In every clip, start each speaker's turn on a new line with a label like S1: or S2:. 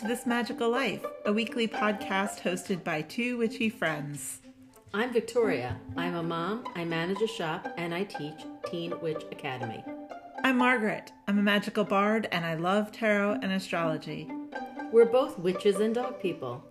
S1: to This Magickal Life, a weekly podcast hosted by two witchy friends.
S2: I'm Victoria. I'm a mom, I manage a shop, and I teach Teen Witch Academy.
S1: I'm Margaret. I'm a magical bard and I love tarot and astrology.
S2: We're both witches and dog people.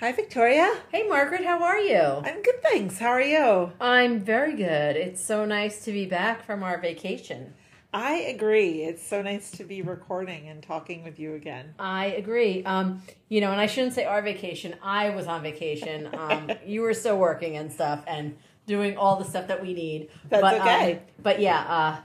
S1: Hi, Victoria.
S2: Hey, Margaret, how are you?
S1: I'm good, thanks. How are you?
S2: I'm very good. It's so nice to be back from our vacation.
S1: I agree. It's so nice to be recording and talking with you again.
S2: I agree. Um, you know, and I shouldn't say our vacation. I was on vacation. Um, you were still working and stuff and doing all the stuff that we need.
S1: That's
S2: but,
S1: okay.
S2: Um, but yeah, uh,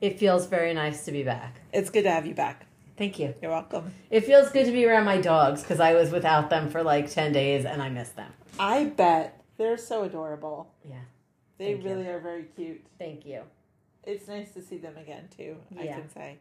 S2: it feels very nice to be back.
S1: It's good to have you back.
S2: Thank you.
S1: You're welcome.
S2: It feels good to be around my dogs because I was without them for like 10 days and I miss them.
S1: I bet they're so adorable.
S2: Yeah.
S1: They
S2: Thank you.
S1: really are very cute.
S2: Thank you.
S1: It's nice to see them again, too, I can say.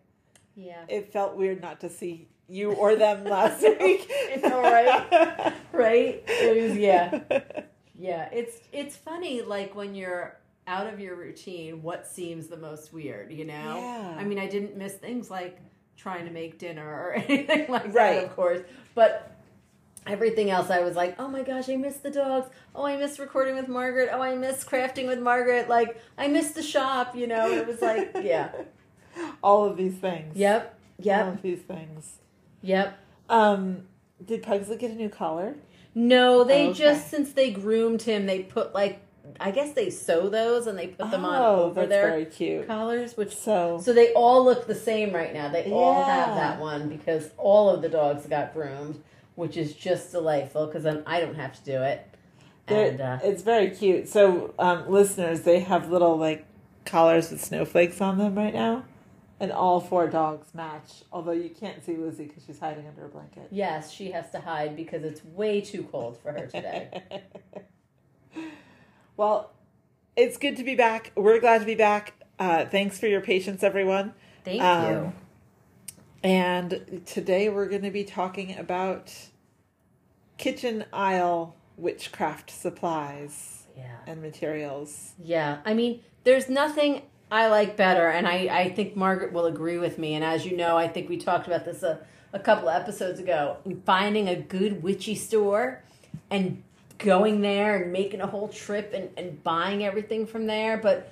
S2: Yeah.
S1: It felt weird not to see you or them last week.
S2: I know, right? Right? It was, yeah. Yeah. It's, it's funny, like when you're out of your routine, what seems the most weird, you know?
S1: Yeah.
S2: I mean, I didn't miss things like trying to make dinner or anything like
S1: Right.
S2: that, of course. But everything else, I was like, oh my gosh, I miss the dogs. Oh, I miss recording with Margaret. Oh, I miss crafting with Margaret. Like, I miss the shop, you know? It was like, yeah.
S1: All of these things.
S2: Yep.
S1: All
S2: Yep.
S1: of these things.
S2: Yep.
S1: Um, did Pugsley get a new collar?
S2: No, they
S1: Okay.
S2: just since they groomed him, they put like I guess they sew those and they put them on
S1: oh,
S2: over
S1: that's
S2: their
S1: very cute.
S2: collars, which
S1: So,
S2: so they all look the same right now. They all have that one because all of the dogs got groomed, which is just delightful because then I don't have to do it. And uh,
S1: it's very cute. So, um, listeners, they have little like collars with snowflakes on them right now, and all four dogs match. Although you can't see Lizzie because she's hiding under a blanket.
S2: yes, she has to hide because it's way too cold for her today.
S1: well, it's good to be back. We're glad to be back. Uh, thanks for your patience, everyone.
S2: Thank
S1: Um,
S2: you.
S1: And today we're going to be talking about kitchen aisle witchcraft supplies
S2: Yeah.
S1: and materials.
S2: Yeah, I mean, there's nothing I like better, and I, I think Margaret will agree with me. And as you know, I think we talked about this a, a couple of episodes ago. Finding a good witchy store and going there and making a whole trip and, and buying everything from there. But,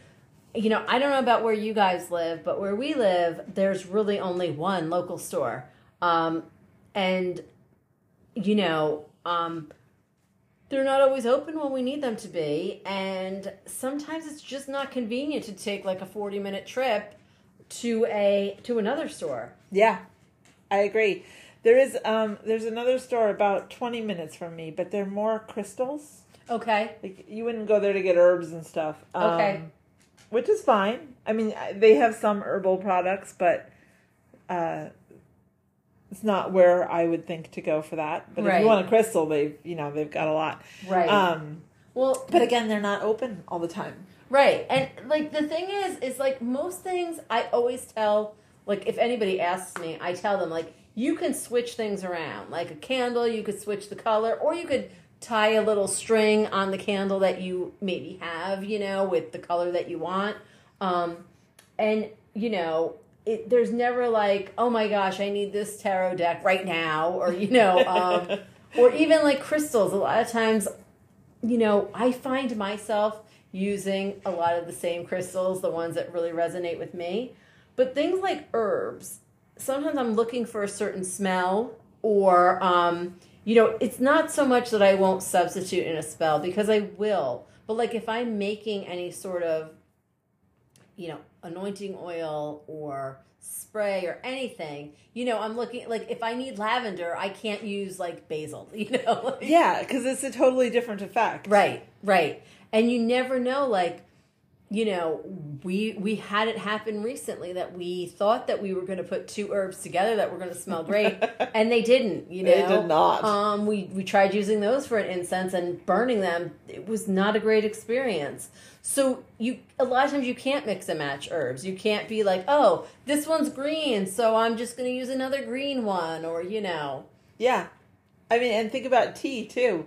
S2: you know, I don't know about where you guys live, but where we live, there's really only one local store. Um, and, you know, um, they're not always open when we need them to be and sometimes it's just not convenient to take like a 40 minute trip to a to another store
S1: Yeah, I agree. There is um there's another store about 20 minutes from me, but they're more crystals.
S2: okay
S1: Like you wouldn't go there to get herbs and stuff. Um,
S2: Okay.
S1: Which is fine. I mean, they have some herbal products, but uh it's not where I would think to go for that. But if you want a crystal, they've you know they've got a lot.
S2: right
S1: Um,
S2: well
S1: but again, they're not open all the time.
S2: right and like the thing is is like most things i always tell like if anybody asks me i tell them like you can switch things around like a candle you could switch the color or you could tie a little string on the candle that you maybe have you know with the color that you want. Um and you know it, there's never like oh my gosh i need this tarot deck right now or you know um, or even like crystals. A lot of times you know i find myself using a lot of the same crystals the ones that really resonate with me. But things like herbs sometimes i'm looking for a certain smell or um, you know it's not so much that i won't substitute in a spell because i will but like if i'm making any sort of you know, anointing oil or spray or anything, you know, I'm looking like if I need lavender, I can't use like basil, you know.
S1: Yeah, because it's a totally different effect.
S2: Right, right. And you never know like you know, we we had it happen recently that we thought that we were going to put two herbs together that were going to smell great, and they didn't. You know,
S1: They did not.
S2: Um, we we tried using those for an incense and burning them. It was not a great experience. So you a lot of times you can't mix and match herbs. You can't be like, oh, this one's green, so I'm just going to use another green one, or you know.
S1: Yeah. I mean, and think about tea too.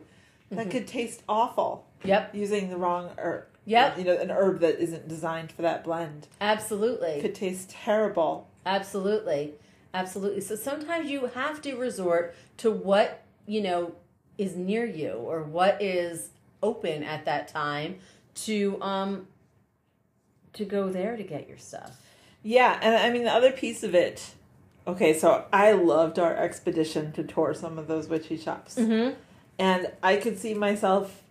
S1: That could taste awful
S2: Yep.
S1: using the wrong herb.
S2: Yep.
S1: You know, an herb that isn't designed for that blend
S2: Absolutely.
S1: could taste terrible.
S2: Absolutely. Absolutely. So sometimes you have to resort to what, you know, is near you or what is open at that time to um to go there to get your stuff.
S1: Yeah, and I mean the other piece of it. Okay, so I loved our expedition to tour some of those witchy shops,
S2: Mhm.
S1: and I could see myself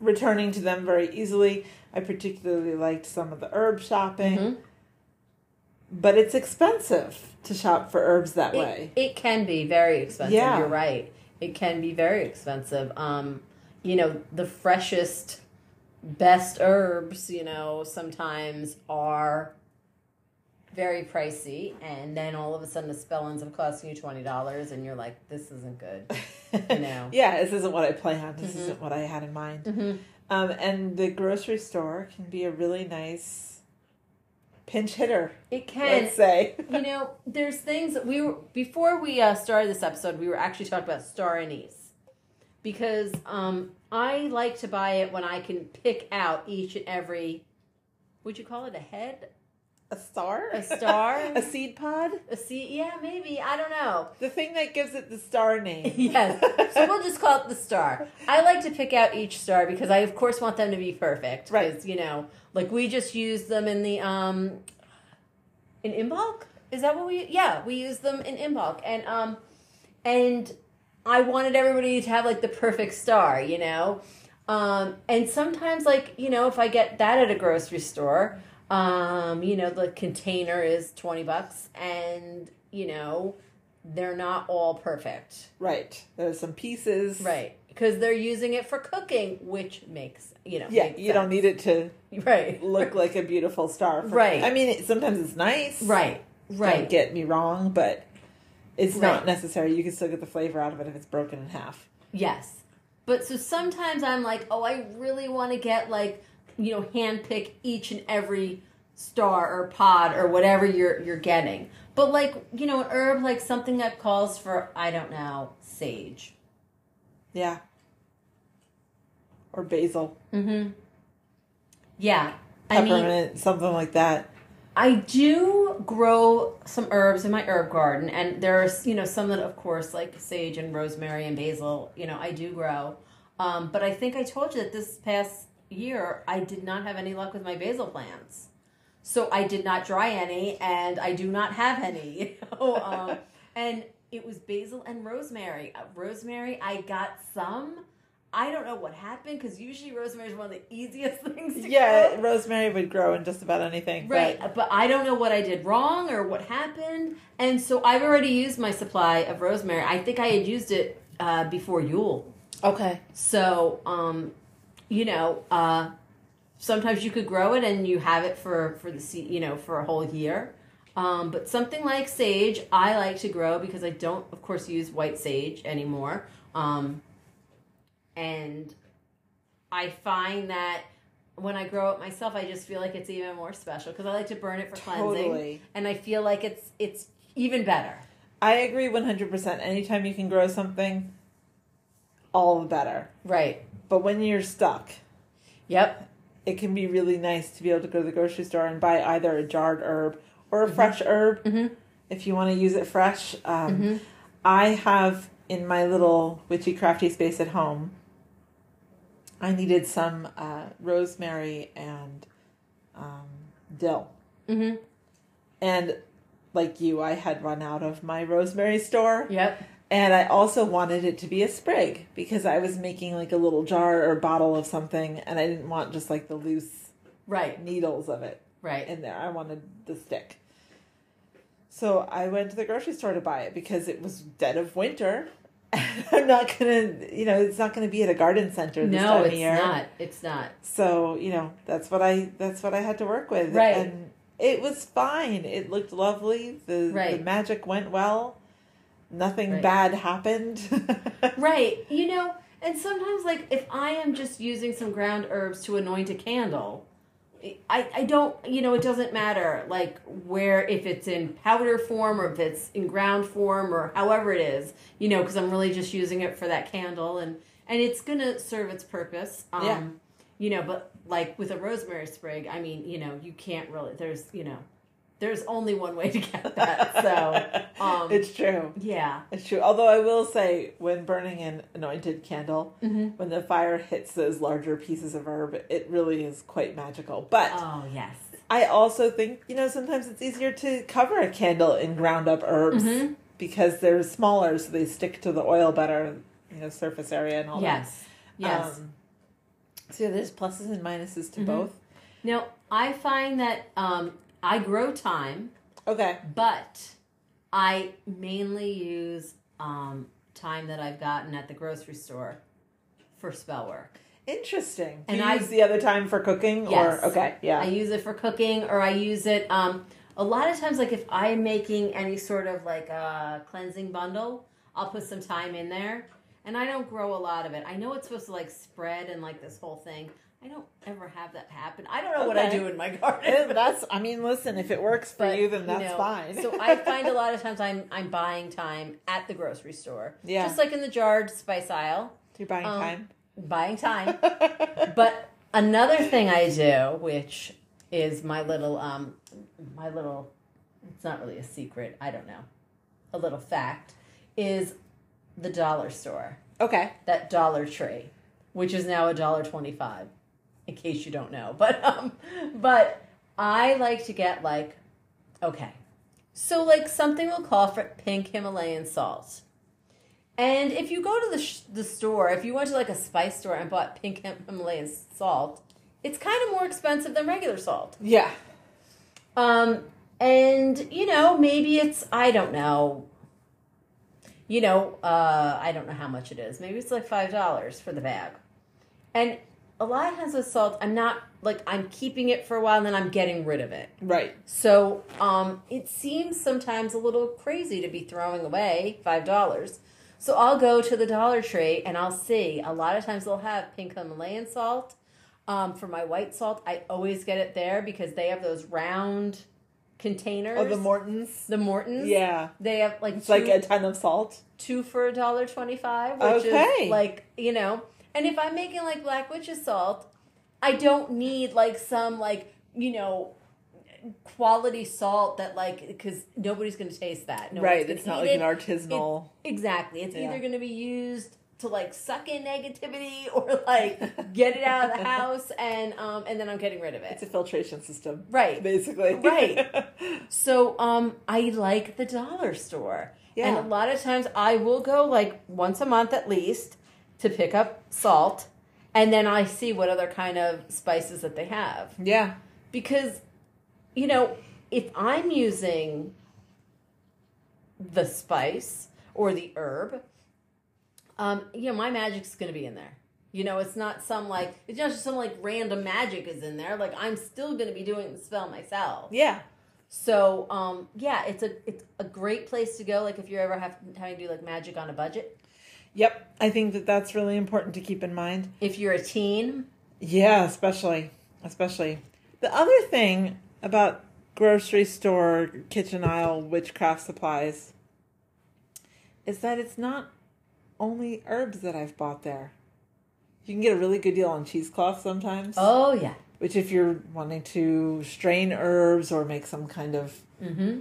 S1: returning to them very easily. I particularly liked some of the herb shopping,
S2: Mhm.
S1: but it's expensive to shop for herbs that
S2: It,
S1: way.
S2: it can be very expensive.
S1: Yeah.
S2: You're right. It can be very expensive. Um, you know, the freshest, best herbs, you know, sometimes are very pricey, and then all of a sudden the spell ends up costing you twenty dollars, and you're like, "This isn't good." You know.
S1: yeah, this isn't what I planned. This
S2: Mhm.
S1: isn't what I had in mind.
S2: hmm
S1: Um, and the grocery store can be a really nice pinch hitter.
S2: It can.
S1: Let's say.
S2: you know, there's things that we were before we uh, started this episode. We were actually talking about star anise because um, I like to buy it when I can pick out each and every. Would you call it a head,
S1: A star?
S2: a star,
S1: a seed pod?
S2: a seed? Yeah, maybe. I don't know.
S1: The thing that gives it the star name.
S2: yes. So we'll just call it the star. I like to pick out each star because I, of course, want them to be perfect.
S1: Right.
S2: You know, like we just use them in the um, in Imbolc. Is that what we? Yeah, we use them in Imbolc, and um, and I wanted everybody to have like the perfect star, you know. Um, and sometimes, like you know, if I get that at a grocery store, um, you know, the container is twenty bucks, and you know, they're not all perfect.
S1: Right. There's some pieces.
S2: Right. Because they're using it for cooking, which makes, you know.
S1: Yeah, you don't need it to
S2: Right.
S1: look like a beautiful star. For,
S2: Right.
S1: I mean, sometimes it's nice.
S2: Right.
S1: Don't
S2: Right.
S1: get me wrong, but it's not necessary. You can still get the flavor out of it if it's broken in half.
S2: Yes. But so sometimes I'm like, oh, I really want to get like, you know, handpick each and every star or pod or whatever you're you're getting. But like, you know, an herb like something that calls for I don't know, sage.
S1: Yeah. Or basil,
S2: Mm-hmm. Yeah. I mean,
S1: peppermint, something like that.
S2: I do grow some herbs in my herb garden, and there's you know some that, of course, like sage and rosemary and basil. You know, I do grow. Um, but I think I told you that this past year I did not have any luck with my basil plants, so I did not dry any, and I do not have any. You know, um, and it was basil and rosemary. Uh, rosemary, I got some. I don't know what happened because usually rosemary is one of the easiest things to
S1: Yeah,
S2: grow.
S1: rosemary would grow in just about anything. but-
S2: Right, but I don't know what I did wrong or what happened. And so I've already used my supply of rosemary. I think I had used it uh, before Yule.
S1: okay.
S2: So, um, you know, uh, sometimes you could grow it and you have it for for the you know for a whole year. Um, but something like sage, I like to grow because I don't, of course, use white sage anymore. Um, and I find that when I grow it myself, I just feel like it's even more special because I like to burn it for cleansing, and I feel like it's it's even better.
S1: I agree 100%. Anytime you can grow something, all the better.
S2: Right.
S1: But when you're stuck,
S2: Yep.
S1: it can be really nice to be able to go to the grocery store and buy either a jarred herb or a fresh herb
S2: Mhm.
S1: if you want to use it fresh. Um,
S2: Mhm.
S1: I have in my little witchy crafty space at home, I needed some uh, rosemary and um, dill.
S2: Mm-hmm.
S1: And like you, I had run out of my rosemary store.
S2: Yep.
S1: And I also wanted it to be a sprig because I was making like a little jar or bottle of something and I didn't want just like the loose
S2: Right.
S1: needles of it
S2: Right.
S1: in there. I wanted the stick. So I went to the grocery store to buy it because it was dead of winter. I'm not gonna, you know, it's not gonna be at a garden center this
S2: no,
S1: time
S2: it's
S1: of year.
S2: not. It's not.
S1: So you know, that's what I that's what I had to work with.
S2: Right.
S1: And it was fine. It looked lovely. The the magic went well. Nothing
S2: Right.
S1: bad happened.
S2: Right. You know, and sometimes like if I am just using some ground herbs to anoint a candle, I, I don't you know it doesn't matter like where if it's in powder form or if it's in ground form or however it is you know because I'm really just using it for that candle and and it's gonna serve its purpose um
S1: Yeah.
S2: you know, but like with a rosemary sprig, I mean, you know, you can't really. There's, you know, there's only one way to get that. So, um,
S1: it's true.
S2: yeah.
S1: It's true. Although I will say, when burning an anointed candle,
S2: Mm-hmm.
S1: when the fire hits those larger pieces of herb, it really is quite magical. But
S2: Oh yes.
S1: I also think, you know, sometimes it's easier to cover a candle in ground up herbs
S2: Mhm.
S1: because they're smaller, so they stick to the oil better, you know, surface area and all
S2: Yes.
S1: that.
S2: Yes.
S1: Um, so there's pluses and minuses to
S2: Mhm.
S1: both.
S2: now I find that um, I grow thyme,
S1: Okay.
S2: but I mainly use um, thyme that I've gotten at the grocery store for spell work.
S1: Interesting. Do
S2: And I-
S1: use the other thyme for cooking?
S2: Yes.
S1: Or okay, yeah.
S2: I use it for cooking, or I use it. Um, a lot of times, like if I'm making any sort of like a cleansing bundle, I'll put some thyme in there, and I don't grow a lot of it. I know it's supposed to like spread and like this whole thing. I don't ever have that happen. I don't know what I do in my garden.
S1: that's. I mean, listen. If it works for
S2: But,
S1: you, then that's
S2: know,
S1: fine.
S2: so I find a lot of times I'm I'm buying thyme at the grocery store.
S1: Yeah.
S2: Just like in the jarred spice aisle,
S1: You're buying
S2: um,
S1: time.
S2: buying time. but another thing I do, which is my little um my little it's not really a secret, I don't know. A little fact is the dollar store.
S1: okay.
S2: That Dollar Tree, which is now a dollar twenty five, in case you don't know. But um but I like to get like okay. So like something will call for pink Himalayan salt. And if you go to the sh- the store, if you went to like a spice store and bought pink Him- Himalayan salt, it's kind of more expensive than regular salt.
S1: Yeah.
S2: Um, and you know, maybe it's I don't know. You know, uh, I don't know how much it is. Maybe it's like five dollars for the bag. And a lot of times with salt, I'm not like I'm keeping it for a while and then I'm getting rid of it.
S1: Right.
S2: So um, it seems sometimes a little crazy to be throwing away five dollars. So I'll go to the Dollar Tree and I'll see. A lot of times they'll have pink Himalayan salt. Um, for my white salt, I always get it there because they have those round containers.
S1: Oh, the Mortons.
S2: the Mortons.
S1: Yeah.
S2: They have like
S1: It's
S2: two,
S1: like a ton of salt.
S2: two for a dollar twenty five, which
S1: Okay.
S2: is like you know. And if I'm making like black witch's salt, I don't need like some like you know quality salt that like because nobody's going to taste that. No
S1: right. It's not like
S2: it.
S1: an artisanal.
S2: Exactly. It's
S1: Yeah.
S2: either going to be used to like suck in negativity or like get it out of the house and um and then I'm getting rid of it.
S1: it's a filtration system.
S2: Right.
S1: Basically.
S2: Right. So um I like the dollar store. And a lot of times I will go like once a month at least to pick up salt and then I see what other kind of spices that they have.
S1: yeah.
S2: Because you know, if I'm using the spice or the herb, um, you know, my magic's gonna be in there. You know, it's not some like it's not just some like random magic is in there. Like I'm still gonna be doing the spell myself.
S1: Yeah.
S2: So, um, yeah, it's a it's a great place to go. Like if you're ever have, having to do like magic on a budget.
S1: Yep. I think that that's really important to keep in mind.
S2: If you're a teen,
S1: Yeah, especially, especially. The other thing about grocery store, kitchen aisle, witchcraft supplies is that it's not only herbs that I've bought there. You can get a really good deal on cheesecloth sometimes.
S2: oh yeah,
S1: Which, if you're wanting to strain herbs or make some kind of
S2: mm-hmm.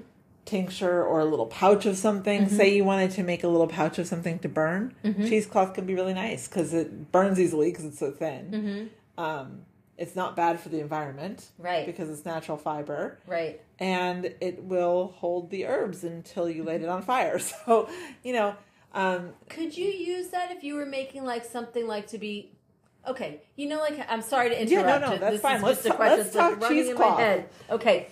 S1: Tincture or a little pouch of something, say you wanted to make a little pouch of something to burn,
S2: Mhm.
S1: cheesecloth can be really nice because it burns easily because it's so thin.
S2: Mm-hmm.
S1: Um, it's not bad for the environment
S2: right,
S1: because it's natural fiber
S2: right,
S1: and it will hold the herbs until you light it on fire. So, you know, um,
S2: Could you use that if you were making like something like to be okay? You know, like I'm sorry to interrupt.
S1: Yeah, no,
S2: no,
S1: that's
S2: this
S1: fine.
S2: Is
S1: Let's talk-
S2: question
S1: let's talk cheesecloth.
S2: Okay.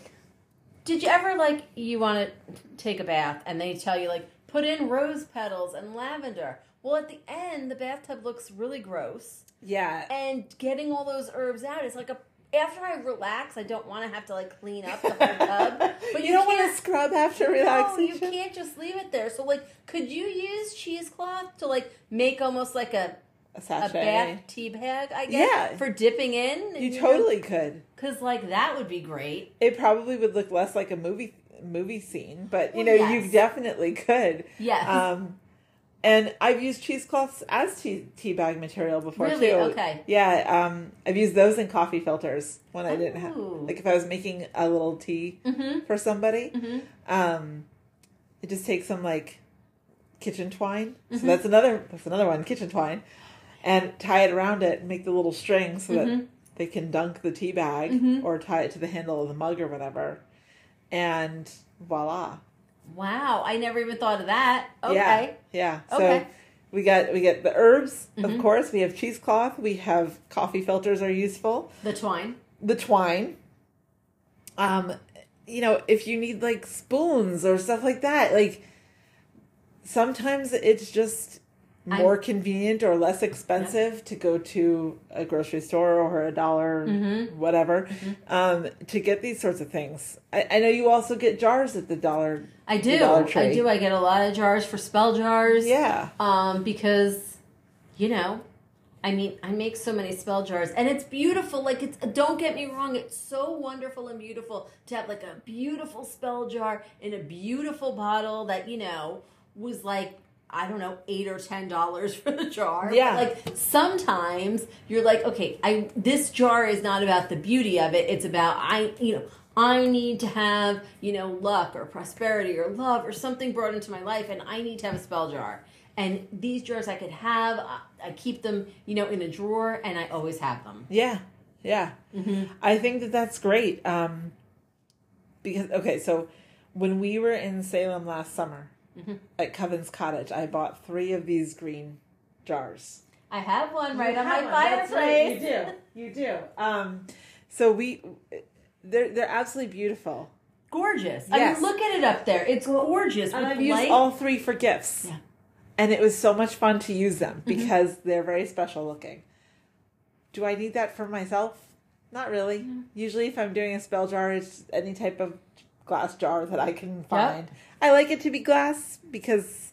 S2: Did you ever like you want to take a bath and they tell you like put in rose petals and lavender? Well, at the end, the bathtub looks really gross,
S1: yeah,
S2: and getting all those herbs out is like a. After I relax, I don't want to have to like clean up the whole tub. But
S1: you, don't want to scrub after
S2: no, you can't just leave it there. So, like, could you use cheesecloth to like make almost like a,
S1: A
S2: a bath tea bag? I guess
S1: Yeah.
S2: for dipping in.
S1: You totally could.
S2: because like that would be great.
S1: It probably would look less like a movie movie scene, but you
S2: Well,
S1: know,
S2: yes.
S1: you definitely could.
S2: Yes.
S1: Um, And I've used cheesecloths as tea, tea bag material before
S2: Really?
S1: too.
S2: Okay.
S1: Yeah, um, I've used those in coffee filters when I didn't have, like, if I was making a little tea
S2: Mm-hmm.
S1: for somebody.
S2: Mm-hmm.
S1: Um, it just takes some like kitchen twine.
S2: Mhm.
S1: So that's another that's another one, kitchen twine, and tie it around it and make the little string so that
S2: Mhm.
S1: they can dunk the tea bag
S2: Mhm.
S1: or tie it to the handle of the mug or whatever, and voila.
S2: Wow, I never even thought of that. Okay.
S1: Yeah, yeah. So
S2: Okay.
S1: we got we get the herbs,
S2: Mhm.
S1: of course. We have cheesecloth. We have coffee filters are useful.
S2: The twine.
S1: The twine. Um, you know, if you need like spoons or stuff like that, like sometimes it's just
S2: I'm-
S1: more convenient or less expensive to go to a grocery store or a dollar
S2: Mhm.
S1: whatever
S2: Mhm.
S1: um, to get these sorts of things. I, I know you also get jars at the dollar.
S2: I do.
S1: Dollar
S2: I do. I get a lot of jars for spell jars.
S1: Yeah,
S2: Um, because, you know, I mean, I make so many spell jars, and it's beautiful. Like, it's don't get me wrong, it's so wonderful and beautiful to have like a beautiful spell jar in a beautiful bottle that you know was like I don't know eight or ten dollars for the jar. But,
S1: Yeah.
S2: like sometimes you're like, okay, I this jar is not about the beauty of it. It's about I you know. I need to have, you know, luck or prosperity or love or something brought into my life, and I need to have a spell jar. And these jars I could have, I, I keep them, you know, in a drawer, and I always have them.
S1: yeah, yeah.
S2: Mm-hmm.
S1: I think that that's great. Um, because okay, so when we were in Salem last summer
S2: Mhm.
S1: at Coven's Cottage, I bought three of these green jars.
S2: I have one right
S1: You
S2: on my
S1: have one. That's right.
S2: fireplace.
S1: You do. You do. Um, so we, they're they're absolutely beautiful,
S2: Gorgeous. I mean, look at it up there. It's gorgeous.
S1: and I've used
S2: light.
S1: all three for gifts.
S2: Yeah.
S1: And it was so much fun to use them
S2: Mm-hmm.
S1: because they're very special looking. Do I need that for myself? Not really.
S2: Mm-hmm.
S1: Usually, if I'm doing a spell jar, it's any type of glass jar that I can find. I like it to be glass because,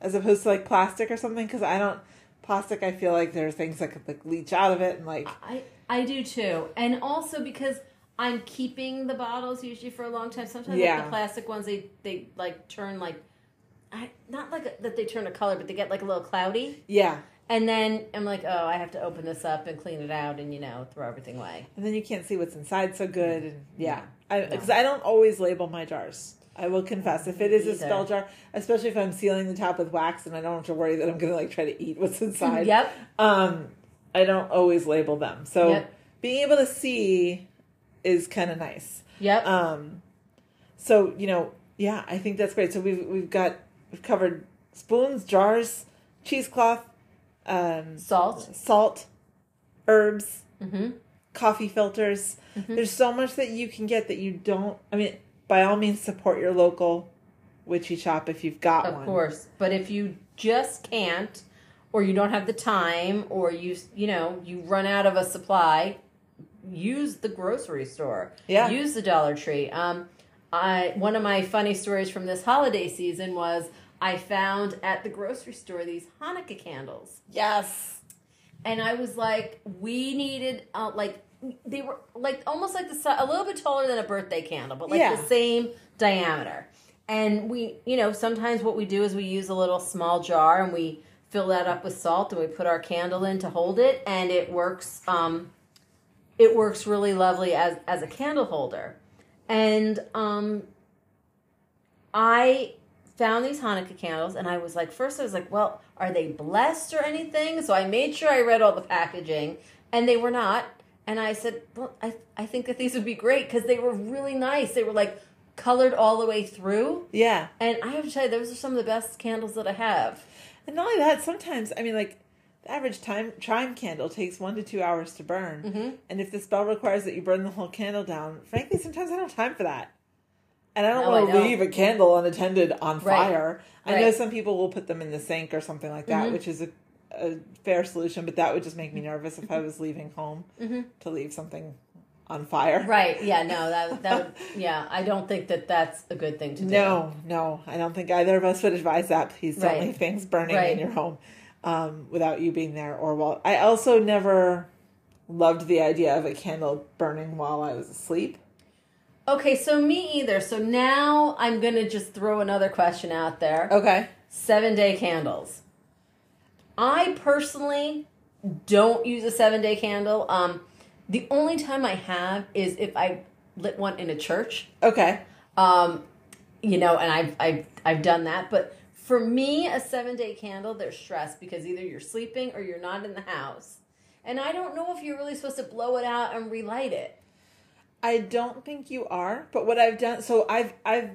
S1: as opposed to like plastic or something, because I don't plastic. I feel like there are things that could like leach out of it and like
S2: I I do too, and also because I'm keeping the bottles usually for a long time. Sometimes like
S1: Yeah.
S2: the plastic ones, they they like turn like, I not like a, that they turn a color, but they get like a little cloudy.
S1: yeah.
S2: And then I'm like, oh, I have to open this up and clean it out, and you know, throw everything away.
S1: And then you can't see what's inside so good. And yeah, I
S2: No.
S1: because I don't always label my jars. I will confess if it is a spell jar, especially if I'm sealing the top with wax and I don't have to worry that I'm going to like try to eat what's inside.
S2: Yep.
S1: Um, I don't always label them. So
S2: Yep.
S1: being able to see is kind of nice.
S2: Yep.
S1: Um, so you know, yeah, I think that's great. So we've we've got we've covered spoons, jars, cheesecloth, um,
S2: Salt.
S1: salt, herbs,
S2: Mm-hmm.
S1: coffee filters.
S2: Mhm.
S1: There's so much that you can get that you don't. I mean, by all means, support your local witchy shop if you've got
S2: Of
S1: one.
S2: Of course, but if you just can't, or you don't have the time, or you you know you run out of a supply, use the grocery store.
S1: Yeah.
S2: Use the Dollar Tree. Um, I one of my funny stories from this holiday season was I found at the grocery store these Hanukkah candles,
S1: Yes.
S2: and I was like, we needed uh, like they were like almost like the a little bit taller than a birthday candle, but like
S1: Yeah.
S2: the same diameter. And we, you know, sometimes what we do is we use a little small jar and we fill that up with salt and we put our candle in to hold it, and it works. Um, it works really lovely as as a candle holder. And um, I found these Hanukkah candles, and I was like, first I was like, well, are they blessed or anything? So I made sure I read all the packaging, and they were not. And I said, well, I I think that these would be great because they were really nice. They were like colored all the way through,
S1: Yeah.
S2: and I have to tell you, those are some of the best candles that I have.
S1: And not only that, sometimes I mean, like the average time chime candle takes one to two hours to burn,
S2: Mhm.
S1: and if the spell requires that you burn the whole candle down, frankly, sometimes I don't have time for that. And I don't
S2: No,
S1: want to
S2: don't.
S1: leave a candle unattended on
S2: Right.
S1: fire. I know some people will put them in the sink or something like that,
S2: Mhm.
S1: which is a, a fair solution, but that would just make me nervous if I was leaving home
S2: Mhm.
S1: to leave something on fire.
S2: Right? Yeah. No. That that would. Yeah. I don't think that that's a good thing to do.
S1: No, no, I don't think either of us would advise that. Please don't
S2: Right.
S1: leave things burning
S2: Right.
S1: in your home um, without you being there or while. I also never loved the idea of a candle burning while I was asleep.
S2: Okay. So me either. So now I'm gonna just throw another question out there.
S1: Okay.
S2: seven day candles. I personally don't use a seven day candle. Um, the only time I have is if I lit one in a church.
S1: Okay.
S2: Um, you know, and I've I've I've done that, but for me, a seven day candle, there's stress because either you're sleeping or you're not in the house. And I don't know if you're really supposed to blow it out and relight it.
S1: I don't think you are, but what I've done so I've I've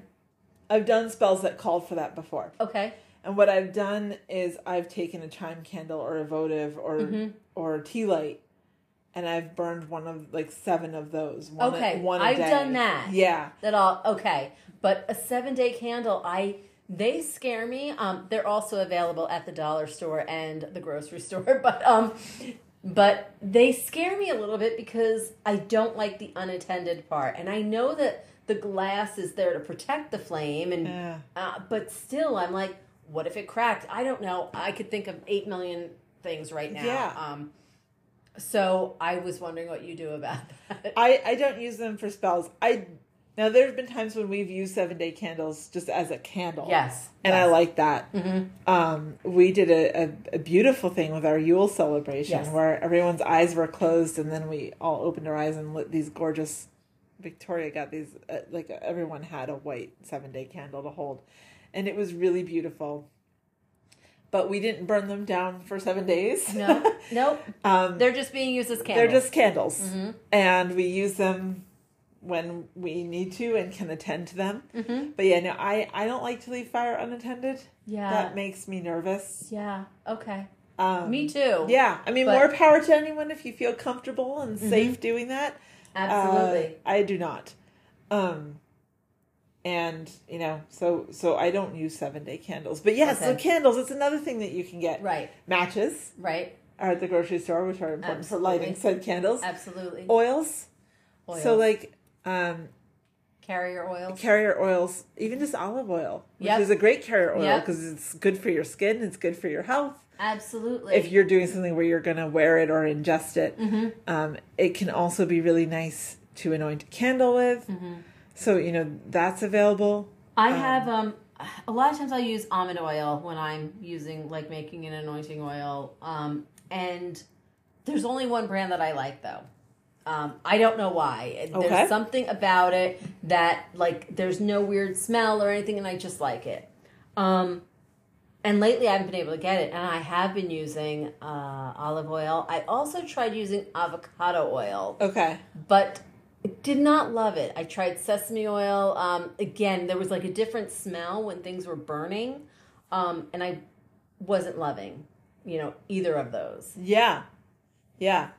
S1: I've done spells that called for that before.
S2: Okay.
S1: And what I've done is I've taken a chime candle or a votive or
S2: Mhm.
S1: or a tea light and I've burned one of like seven of those. One a-
S2: Okay,
S1: one a
S2: I've
S1: day.
S2: done that.
S1: Yeah.
S2: That all okay. But a seven day candle, I they scare me. Um, they're also available at the dollar store and the grocery store, but um, but they scare me a little bit because I don't like the unattended part, and I know that the glass is there to protect the flame, and
S1: Yeah.
S2: uh, but still, I'm like, what if it cracked? I don't know. I could think of eight million things right now.
S1: Yeah.
S2: Um, so I was wondering what you do about that.
S1: I, I don't use them for spells. I now there have been times when we've used seven day candles just as a candle.
S2: yes,
S1: And I like that.
S2: hmm
S1: Um, we did a, a, a beautiful thing with our Yule celebration
S2: Yes.
S1: where everyone's eyes were closed and then we all opened our eyes and lit these gorgeous. Victoria got these, uh, like everyone had a white seven day candle to hold. And it was really beautiful. But we didn't burn them down for seven days.
S2: No, nope.
S1: um,
S2: They're just being used as candles.
S1: they're just candles.
S2: Mhm.
S1: And we use them when we need to and can attend to them.
S2: Mhm.
S1: But yeah, no, I, I don't like to leave fire unattended.
S2: Yeah.
S1: That makes me nervous.
S2: yeah. Okay.
S1: Um,
S2: Me too.
S1: Yeah, I mean,
S2: But-
S1: more power to anyone if you feel comfortable and safe doing that.
S2: Absolutely.
S1: Uh, I do not. Um, and you know, so so I don't use seven day candles. But yes,
S2: Okay.
S1: the candles. It's another thing that you can get.
S2: right.
S1: Matches
S2: Right.
S1: are at the grocery store, which are important for lighting
S2: Absolutely.
S1: said candles.
S2: Absolutely.
S1: Oils.
S2: Oils.
S1: So like um,
S2: carrier oils.
S1: carrier oils, even just olive oil, which
S2: Yep.
S1: is a great carrier oil
S2: Yep.
S1: because it's good for your skin. It's good for your health.
S2: Absolutely.
S1: if you're doing something where you're going to wear it or ingest it.
S2: Mhm.
S1: Um, it can also be really nice to anoint a candle with.
S2: Mm-hmm.
S1: So, you know, that's available.
S2: I
S1: um,
S2: have um a lot of times I'll use almond oil when I'm using like making an anointing oil. Um and there's only one brand that I like though. Um, I don't know why.
S1: Okay.
S2: There's something about it that like there's no weird smell or anything, and I just like it. Um, and lately I haven't been able to get it, and I have been using uh, olive oil. I also tried using avocado oil,
S1: Okay.
S2: but did not love it. I tried sesame oil. Um, again, there was like a different smell when things were burning, um, and I wasn't loving, you know, either of those.
S1: Yeah. Yeah.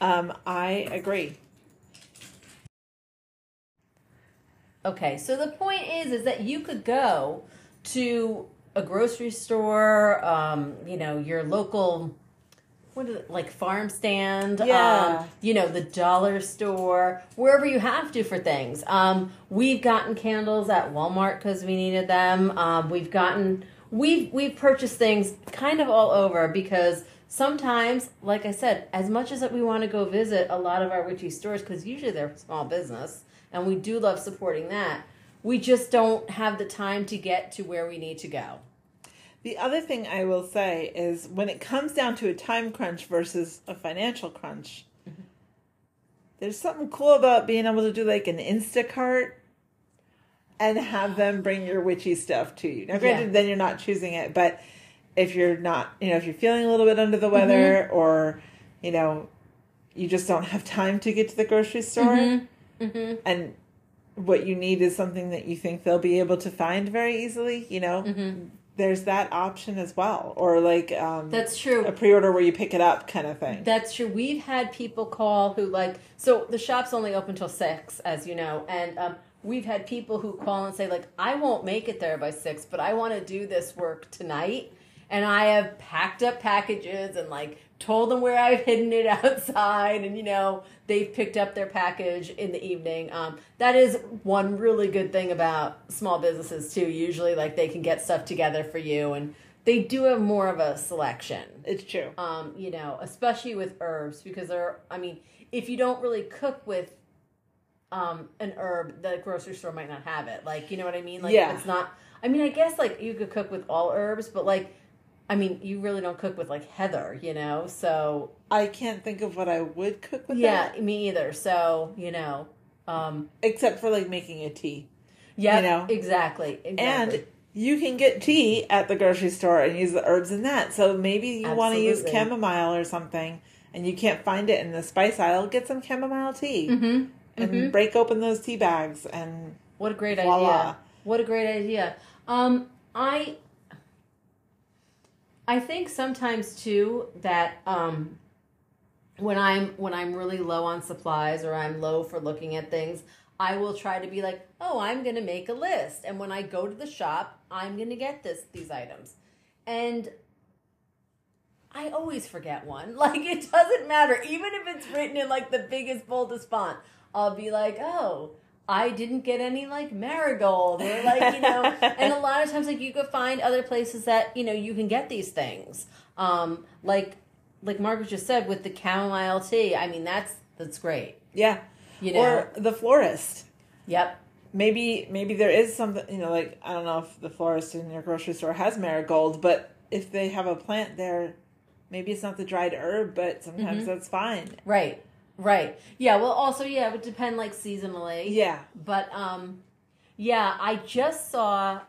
S1: Um, I agree.
S2: Okay, so the point is, is that you could go to a grocery store, um, you know, your local, what is it, like farm stand,
S1: Yeah.
S2: um, you know, the dollar store, wherever you have to for things. Um, we've gotten candles at Walmart because we needed them. Um, we've gotten, we've we've purchased things kind of all over because sometimes, like I said, as much as that we want to go visit a lot of our witchy stores because usually they're small business and we do love supporting that. We just don't have the time to get to where we need to go.
S1: The other thing I will say is when it comes down to a time crunch versus a financial crunch, mm-hmm. there's something cool about being able to do like an Instacart and have them bring your witchy stuff to you. Now, granted,
S2: Yeah.
S1: then you're not choosing it, but if you're not, you know, if you're feeling a little bit under the weather or, you know, you just don't have time to get to the grocery store
S2: Mm-hmm.
S1: and what you need is something that you think they'll be able to find very easily, you know,
S2: Mm-hmm.
S1: there's that option as well. Or like um,
S2: That's true.
S1: a pre order where you pick it up kind of thing.
S2: That's true. We've had people call who like so the shop's only open till six, as you know, and um, we've had people who call and say like, I won't make it there by six, but I want to do this work tonight, and I have packed up packages and like told them where I've hidden it outside, and you know they've picked up their package in the evening. Um, that is one really good thing about small businesses too. Usually, like they can get stuff together for you and. They do have more of a selection
S1: it's true.
S2: um, you know, especially with herbs because they're I mean, if you don't really cook with um an herb, the grocery store might not have it. Like, you know what I mean? Like
S1: Yeah.
S2: it's not I mean, I guess like you could cook with all herbs, but like I mean, you really don't cook with like heather, you know? So
S1: I can't think of what I would cook with
S2: yeah,
S1: that,
S2: me either. So, you know, um
S1: except for like making a tea.
S2: yeah,
S1: You know?
S2: exactly. Exactly.
S1: And you can get tea at the grocery store and use the herbs in that. So maybe you want to use chamomile or something and you can't find it in the spice aisle, get some chamomile tea
S2: Mhm.
S1: and break open those tea bags and
S2: What a great
S1: Voila.
S2: idea. What a great idea. Um, I I think sometimes too that um when I'm when I'm really low on supplies or I'm low for looking at things, I will try to be like, "Oh, I'm to make a list." And when I go to the shop, I'm to get this these items. And I always forget one. Like it doesn't matter even if it's written in like the biggest boldest font. I'll be like, "Oh, I didn't get any like marigold or like you know, and a lot of times like you could find other places that you know you can get these things. Um, like like Margaret just said with the chamomile tea. I mean that's that's great.
S1: yeah.
S2: You know.
S1: Or the florist.
S2: yep.
S1: Maybe maybe there is something you know like I don't know if the florist in your grocery store has marigold, but if they have a plant there, maybe it's not the dried herb, but sometimes
S2: Mm-hmm.
S1: that's fine.
S2: Right. Right. Yeah. Well, also yeah, it would depend like seasonally.
S1: Yeah.
S2: But um, yeah, I just saw.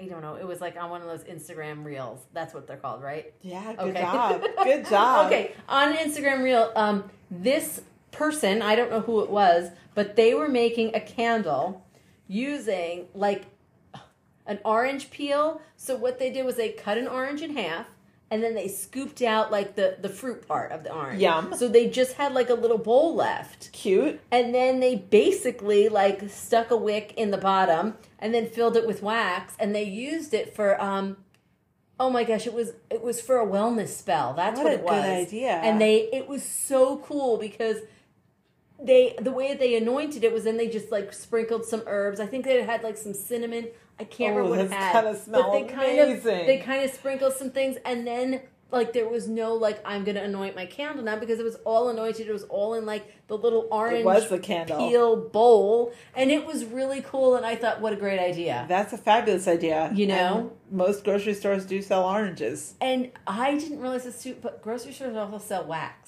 S2: I don't know. It was like on one of those Instagram reels. That's what they're called, right?
S1: Yeah, good
S2: Okay.
S1: job. Good job.
S2: okay, on an Instagram reel, um, this person, I don't know who it was, but they were making a candle using like an orange peel. So what they did was they cut an orange in half and then they scooped out like the the fruit part of the orange.
S1: Yum.
S2: So they just had like a little bowl left.
S1: Cute.
S2: And then they basically like stuck a wick in the bottom and then filled it with wax and they used it for um oh my gosh, it was it was for a wellness spell. That's
S1: What
S2: what, it was.
S1: good idea.
S2: And they it was so cool because they the way they anointed it was then they just like sprinkled some herbs. I think they had like some cinnamon. I can't remember what it had.
S1: gotta
S2: but they kind of they kind of sprinkled some things and then like there was no like I'm gonna anoint my candle now because it was all anointed. It was all in like the little orange
S1: was the candle.
S2: peel bowl, and it was really cool. And I thought, what a great idea.
S1: That's a fabulous idea.
S2: You know?
S1: And most grocery stores do sell oranges.
S2: And I didn't realize this too, but grocery stores also sell wax.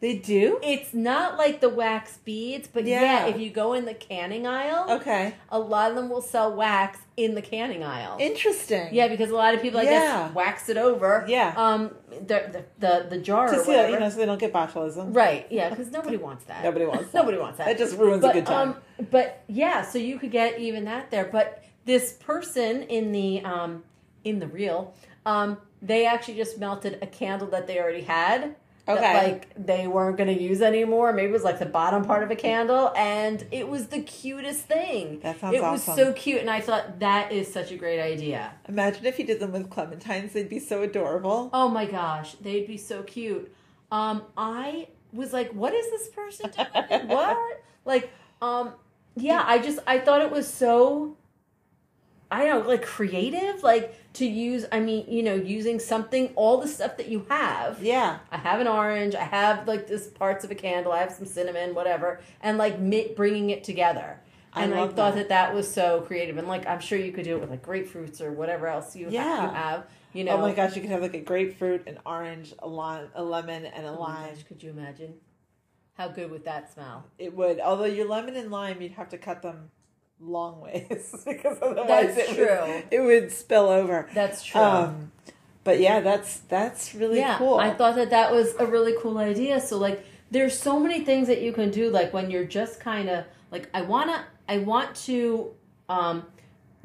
S1: They do?
S2: It's not like the wax beads, but yeah,
S1: Yeah.
S2: if you go in the canning aisle,
S1: Okay.
S2: a lot of them will sell wax in the canning aisle.
S1: Interesting.
S2: yeah, because a lot of people, I
S1: Yeah.
S2: guess, wax it over.
S1: Yeah.
S2: Um, the the the, the jar
S1: To see,
S2: whatever.
S1: you know, so they don't get botulism.
S2: Right. Yeah, because nobody wants that.
S1: Nobody wants that.
S2: Nobody wants that.
S1: That just ruins
S2: but,
S1: a good time.
S2: Um, but yeah, so you could get even that there. But this person in the um, in the reel, um, they actually just melted a candle that they already had. That, like they weren't going to use anymore. Maybe it was like the bottom part of a candle, and it was the cutest thing.
S1: That sounds
S2: It was so cute, and I thought that is such a great idea.
S1: Imagine if you did them with clementines, they'd be so adorable.
S2: Oh my gosh, they'd be so cute. Um, I was like, what is this person doing? what? Like, um, yeah, I just I thought it was so I don't know, like creative, like to use I mean, you know, using something all the stuff that you have.
S1: Yeah.
S2: I have an orange, I have like this parts of a candle, I have some cinnamon, whatever, and like mi- bringing it together.
S1: I
S2: And I, thought
S1: that.
S2: that. that was so creative, and like I'm sure you could do it with like grapefruits or whatever else you,
S1: Yeah.
S2: have, you have. You know,
S1: Oh my gosh, you could have like a grapefruit, an orange, a lime, a lemon, and a
S2: Oh
S1: lime.
S2: gosh, could you imagine? How good would that smell?
S1: It would. Although your lemon and lime, you'd have to cut them long ways because otherwise
S2: That's
S1: it
S2: true.
S1: Would, it would spill over.
S2: That's true.
S1: Um, but yeah, that's that's really
S2: yeah,
S1: cool.
S2: I thought that that was a really cool idea. So like, there's so many things that you can do. Like when you're just kind of like, I wanna, I want to, um,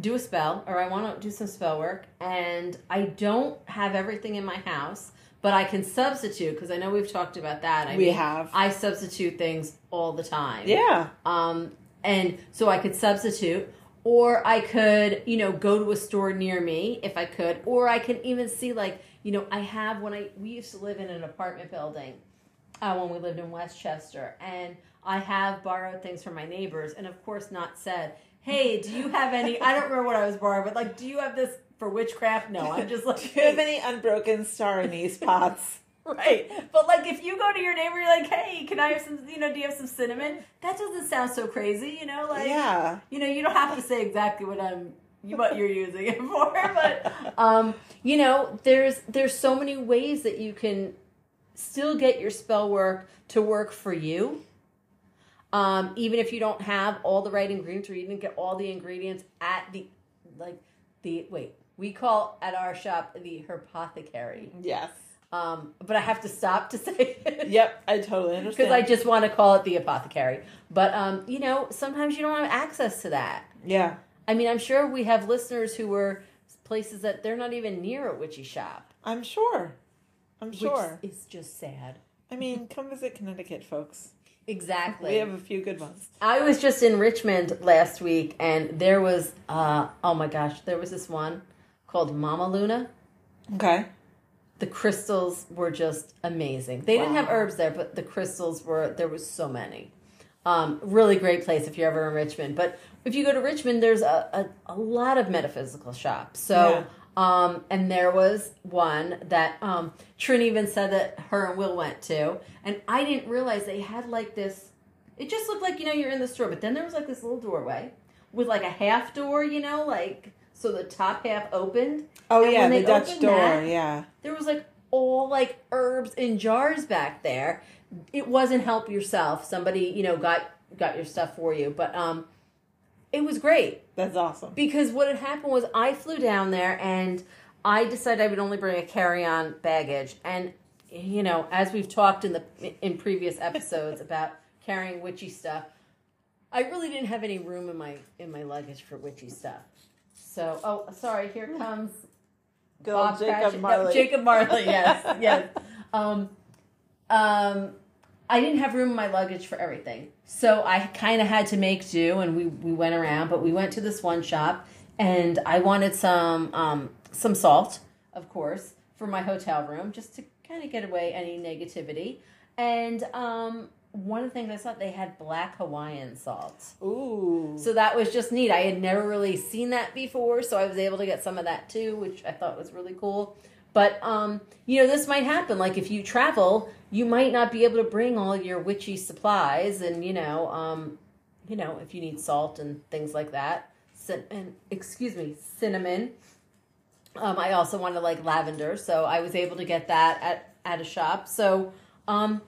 S2: do a spell or I want to do some spell work, and I don't have everything in my house, but I can substitute because I know we've talked about that. I
S1: we
S2: mean,
S1: have.
S2: I substitute things all the time.
S1: yeah.
S2: Um, and so I could substitute, or I could, you know, go to a store near me if I could, or I can even see like, you know, I have when I we used to live in an apartment building uh, when we lived in Westchester, and I have borrowed things from my neighbors, and of course not said, hey, do you have any? I don't remember what I was borrowing, but like, do you have this for witchcraft? No, I'm just like,
S1: Do you have any unbroken star anise pots?
S2: Right. But like if you go to your neighbor, you're like, hey, can I have some, you know, do you have some cinnamon? That doesn't sound so crazy, you know, like,
S1: yeah.
S2: you know, you don't have to say exactly what I'm, what you're using it for, but, um, you know, there's, there's so many ways that you can still get your spell work to work for you. Um, even if you don't have all the right ingredients or you didn't get all the ingredients at the, like, the, wait, we call at our shop the herpothecary.
S1: Yes.
S2: Um, but I have to stop to say it.
S1: Yep. I totally understand.
S2: Because I just want to call it the apothecary. But, um, you know, sometimes you don't have access to that.
S1: yeah.
S2: I mean, I'm sure we have listeners who were places that they're not even near a witchy shop.
S1: I'm sure. I'm sure.
S2: Which is just sad.
S1: I mean, come visit Connecticut, folks.
S2: Exactly.
S1: We have a few good ones.
S2: I was just in Richmond last week and there was, uh, oh my gosh, there was this one called Mama Luna.
S1: Okay.
S2: The crystals were just amazing. They didn't have herbs there, but the crystals were, there was so many. Um, really great place if you're ever in Richmond. But if you go to Richmond, there's a, a, a lot of metaphysical shops. So, um, and there was one that um, Trin even said that her and Will went to. And I didn't realize they had like this, it just looked like, you know, you're in the store. But then there was like this little doorway with like a half door, you know, like, so the top half opened.
S1: Oh
S2: And
S1: yeah, the Dutch door.
S2: that-
S1: yeah.
S2: there was like all like herbs in jars back there. It wasn't help yourself. Somebody, you know, got got your stuff for you, but um it was great
S1: That's awesome.
S2: because what had happened was I flew down there and I decided I would only bring a carry-on baggage and you know, as we've talked in the in previous episodes about carrying witchy stuff, I really didn't have any room in my in my luggage for witchy stuff. So, oh, sorry, here comes
S1: old
S2: Bob
S1: Jacob
S2: Cratchit- no,
S1: Marley.
S2: Jacob Marley, yes, yes. Um, um, I didn't have room in my luggage for everything, so I kind of had to make do, and we we went around. But we went to this one shop, and I wanted some um, some salt, of course, for my hotel room, just to kind of get away any negativity. And um, one of the things I saw, they had black Hawaiian salt.
S1: Ooh.
S2: So that was just neat. I had never really seen that before, so I was able to get some of that too, which I thought was really cool. But um, you know, this might happen. Like if you travel, you might not be able to bring all your witchy supplies, and you know, um, you know, if you need salt and things like that, Cin- and excuse me, cinnamon. Um, I also wanted like lavender, so I was able to get that at at a shop. So, um,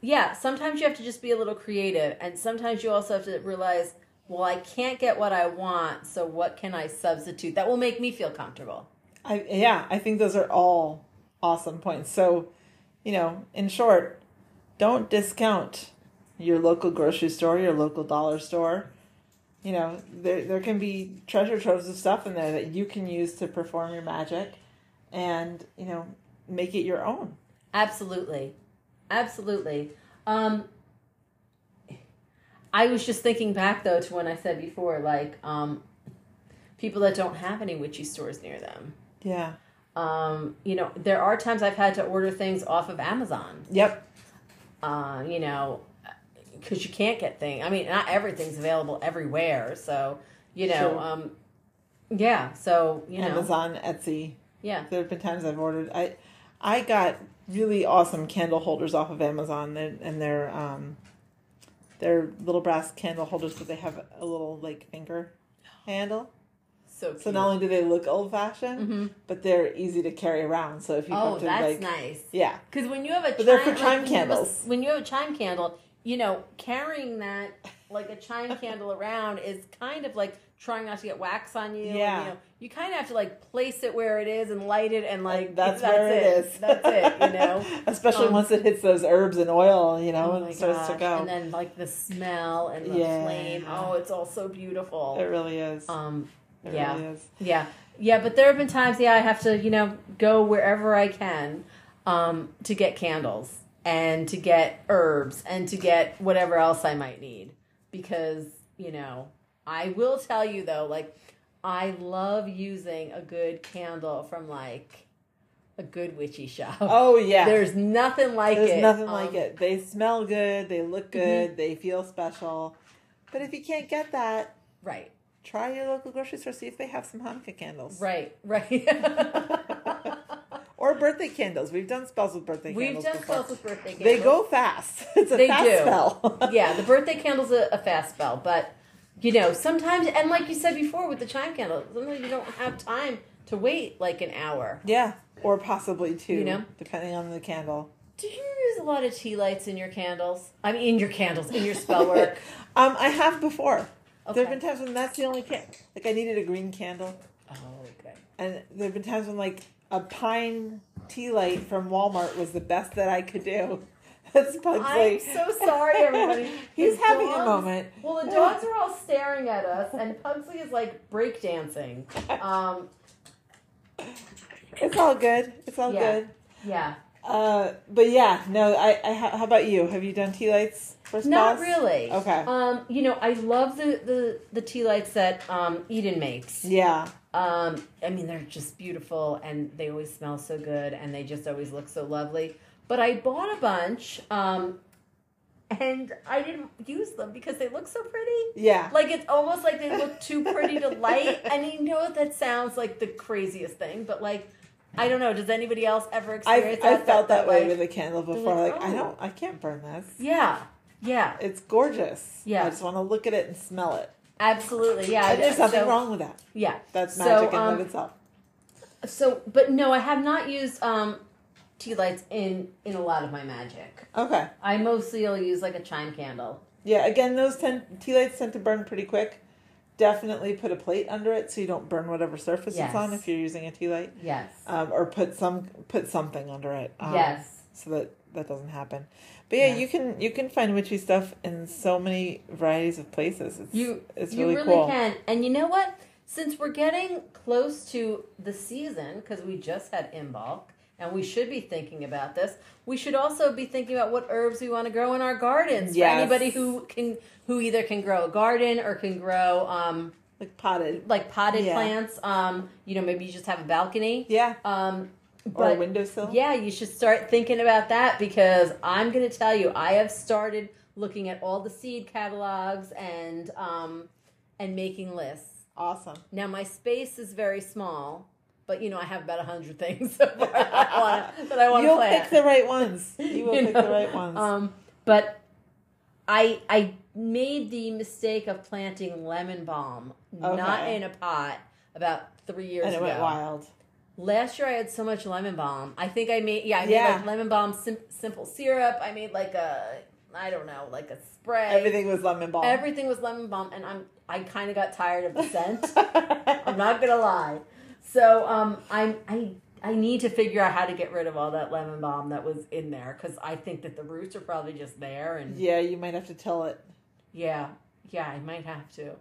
S2: yeah, sometimes you have to just be a little creative, and sometimes you also have to realize, well, I can't get what I want, so what can I substitute that will make me feel comfortable?
S1: I yeah, I think those are all awesome points. So, you know, in short, don't discount your local grocery store, your local dollar store. You know, there there can be treasure troves of stuff in there that you can use to perform your magic and, you know, make it your own.
S2: Absolutely, absolutely. Um, I was just thinking back though to when I said before, like um, people that don't have any witchy stores near them.
S1: Yeah.
S2: Um, you know, there are times I've had to order things off of Amazon.
S1: Yep.
S2: uh, you know, because you can't get things. I mean, not everything's available everywhere. So, you know,
S1: True.
S2: um, yeah. So, you know,
S1: Amazon, Etsy.
S2: yeah.
S1: There have been times I've ordered. I I got really awesome candle holders off of Amazon, and, and they're um, they're little brass candle holders, but they have a little like finger handle.
S2: So.
S1: So not only do they look old fashioned,
S2: Mhm.
S1: but they're easy to carry around. So if you
S2: oh,
S1: have to
S2: that's
S1: like,
S2: nice.
S1: yeah,
S2: Because when you have a
S1: But they're
S2: chime,
S1: for chime
S2: a-
S1: candles.
S2: when you have a chime candle, you know, carrying that like a chime candle around is kind of like trying not to get wax on you. and,
S1: Yeah.
S2: you know, you kind of have to like place it where it is and light it and like
S1: that's, where it is.
S2: That's it. You know.
S1: especially
S2: Um,
S1: once it hits those herbs and oil, you know,
S2: Oh
S1: and it starts to go.
S2: And then like the smell and the
S1: Yeah.
S2: flame. Oh, it's all so beautiful.
S1: it really is.
S2: Um
S1: it
S2: yeah.
S1: really is.
S2: yeah. Yeah, but there have been times yeah I have to, you know, go wherever I can um to get candles and to get herbs and to get whatever else I might need because, you know, I will tell you though like I love using a good candle from like a good witchy shop.
S1: Oh yeah.
S2: There's nothing like
S1: There's
S2: it.
S1: There's nothing
S2: Um,
S1: like it. They smell good. They look good. They feel special. But if you can't get that,
S2: Right.
S1: try your local grocery store. See if they have some Hanukkah candles.
S2: Right, right.
S1: Or birthday candles. We've done spells with birthday
S2: We've
S1: candles.
S2: done
S1: before.
S2: spells with birthday candles.
S1: They go fast. It's a
S2: They
S1: fast
S2: do.
S1: spell.
S2: yeah, the birthday candle's a, a fast spell, but you know, sometimes, and like you said before with the chime candle, sometimes you don't have time to wait like an hour.
S1: yeah, or possibly two,
S2: You know?
S1: depending on the candle.
S2: Do you use a lot of tea lights in your candles? I mean, in your candles, in your spell work.
S1: um, I have before. There have been times when that's the only can. Like I needed a green candle,
S2: Oh, okay.
S1: and there have been times when like a pine tea light from Walmart was the best that I could do. That's
S2: I'm
S1: Pugsley.
S2: so sorry, everybody.
S1: He's
S2: The
S1: having a moment.
S2: Well, the dogs are all staring at us, and Pugsley is like breakdancing. Um,
S1: It's all good. It's all
S2: Yeah.
S1: good.
S2: yeah,
S1: Uh, but yeah, no. I, I. How about you? Have you done tea lights for spells?
S2: not really.
S1: Okay.
S2: Um, you know, I love the the the tea lights that um, Eden makes.
S1: Yeah.
S2: Um, I mean, they're just beautiful, and they always smell so good, and they just always look so lovely. But I bought a bunch, um, and I didn't use them because they look so pretty.
S1: Yeah.
S2: Like it's almost like they look too pretty to light. And you know that sounds like the craziest thing, but like I don't know. Does anybody else ever experience
S1: I've
S2: that?
S1: felt that, way
S2: like-
S1: with a candle before.
S2: like,
S1: Like, I
S2: oh.
S1: don't, I can't burn this.
S2: Yeah, yeah,
S1: It's gorgeous.
S2: Yeah.
S1: I just want to look at it and smell it.
S2: absolutely. Yeah,
S1: And there's nothing
S2: so,
S1: wrong with that.
S2: Yeah,
S1: That's
S2: So,
S1: magic in
S2: um,
S1: of itself.
S2: So, but no, I have not used um, tea lights in in a lot of my magic.
S1: Okay.
S2: I mostly will use like a chime candle.
S1: Yeah. Again, those tend tea lights tend to burn pretty quick. Definitely put a plate under it so you don't burn whatever surface
S2: Yes.
S1: it's on if you're using a tea light.
S2: Yes.
S1: Um, or put some put something under it. Um,
S2: yes.
S1: So that that doesn't happen. But yeah,
S2: Yeah.
S1: you can you can find witchy stuff in so many varieties of places. It's
S2: You
S1: it's
S2: you
S1: really,
S2: really
S1: cool.
S2: can. And you know what? Since we're getting close to the season, because we just had Imbolc, and we should be thinking about this, we should also be thinking about what herbs we want to grow in our gardens.
S1: Yes.
S2: For anybody who can, who either can grow a garden or can grow um,
S1: Like potted.
S2: like potted
S1: Yeah.
S2: plants. Um, you know, maybe you just have a balcony.
S1: Yeah.
S2: Um,
S1: Or a windowsill.
S2: yeah, you should start thinking about that because I'm going to tell you, I have started looking at all the seed catalogs and um, and making lists.
S1: Awesome.
S2: Now my space is very small, but you know I have about a hundred things so far that I want that I want to play.
S1: You'll
S2: plant.
S1: pick the right ones. You will
S2: You
S1: pick the right ones.
S2: Um, but I I made the mistake of planting lemon balm not in a pot about three years ago.
S1: and it
S2: ago.
S1: went wild.
S2: Last year I had so much lemon balm. I think I made yeah I made like lemon balm sim- simple syrup. I made like a I don't know like a spray.
S1: Everything was lemon balm.
S2: Everything was lemon balm, and I'm I kind of got tired of the scent. I'm not gonna lie. So um I'm I I need to figure out how to get rid of all that lemon balm that was in there because I think that the roots are probably just there and
S1: yeah, you might have to tell it
S2: yeah yeah I might have to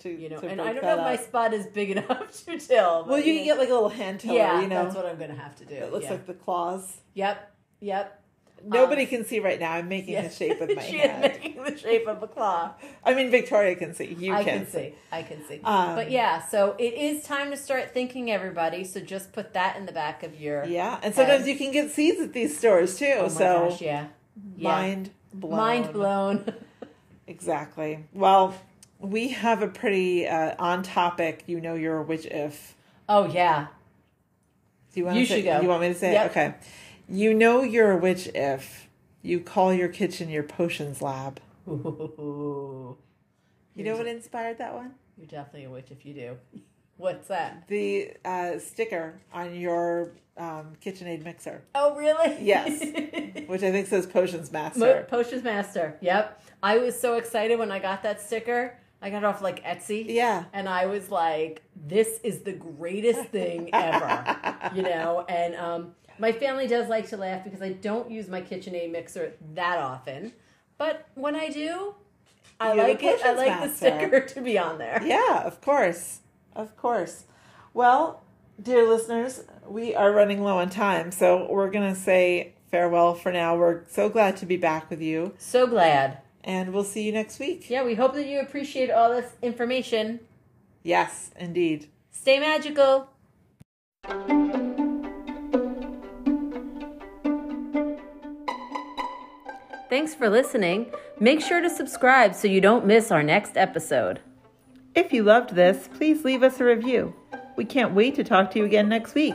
S1: to
S2: you know
S1: to
S2: and I don't know if my spot is big enough to till.
S1: Well, you
S2: know.
S1: can get like a little hand tiller.
S2: yeah
S1: you know,
S2: that's what I'm gonna have to do.
S1: it looks
S2: yeah.
S1: like the claws.
S2: yep yep.
S1: Nobody
S2: Um,
S1: can see right now. I'm making
S2: Yeah.
S1: the shape with my
S2: she
S1: hand.
S2: is making the shape of a claw.
S1: I mean, Victoria can see. You
S2: I
S1: can
S2: can see. I can see.
S1: Um,
S2: but yeah, so it is time to start thinking, everybody. So just put that in the back of your.
S1: Yeah, and sometimes
S2: And-
S1: you can get seeds at these stores too.
S2: Oh
S1: so
S2: gosh, yeah. Yeah.
S1: mind blown.
S2: Mind blown.
S1: Exactly. Well, we have a pretty uh, on topic. You know, you're a witch if.
S2: oh yeah.
S1: Do you want
S2: You
S1: to say,
S2: should go.
S1: You want me to say
S2: Yep.
S1: it? Okay. You know you're a witch if you call your kitchen your potions lab.
S2: Ooh.
S1: You know what inspired that one?
S2: You're definitely a witch if you do. What's that?
S1: The uh, sticker on your um, KitchenAid mixer,
S2: Oh really?
S1: Yes. which I think says Potions
S2: Mo-
S1: Master.
S2: Potions Master. Yep. I was so excited when I got that sticker. I got it off like Etsy.
S1: Yeah.
S2: And I was like, this is the greatest thing ever. you know, and um, my family does like to laugh because I don't use my KitchenAid mixer that often. But when I do, I
S1: You're
S2: like it. I like
S1: Master.
S2: the sticker to be on there.
S1: Yeah, of course. Of course. Well, dear listeners, we are running low on time, so we're going to say farewell for now. We're so glad to be back with you,
S2: So glad.
S1: and we'll see you next week.
S2: Yeah, we hope that you appreciate all this information.
S1: Yes, indeed.
S2: Stay magical. Thanks for listening. Make sure to subscribe so you don't miss our next episode.
S1: If you loved this, please leave us a review. We can't wait to talk to you again next week.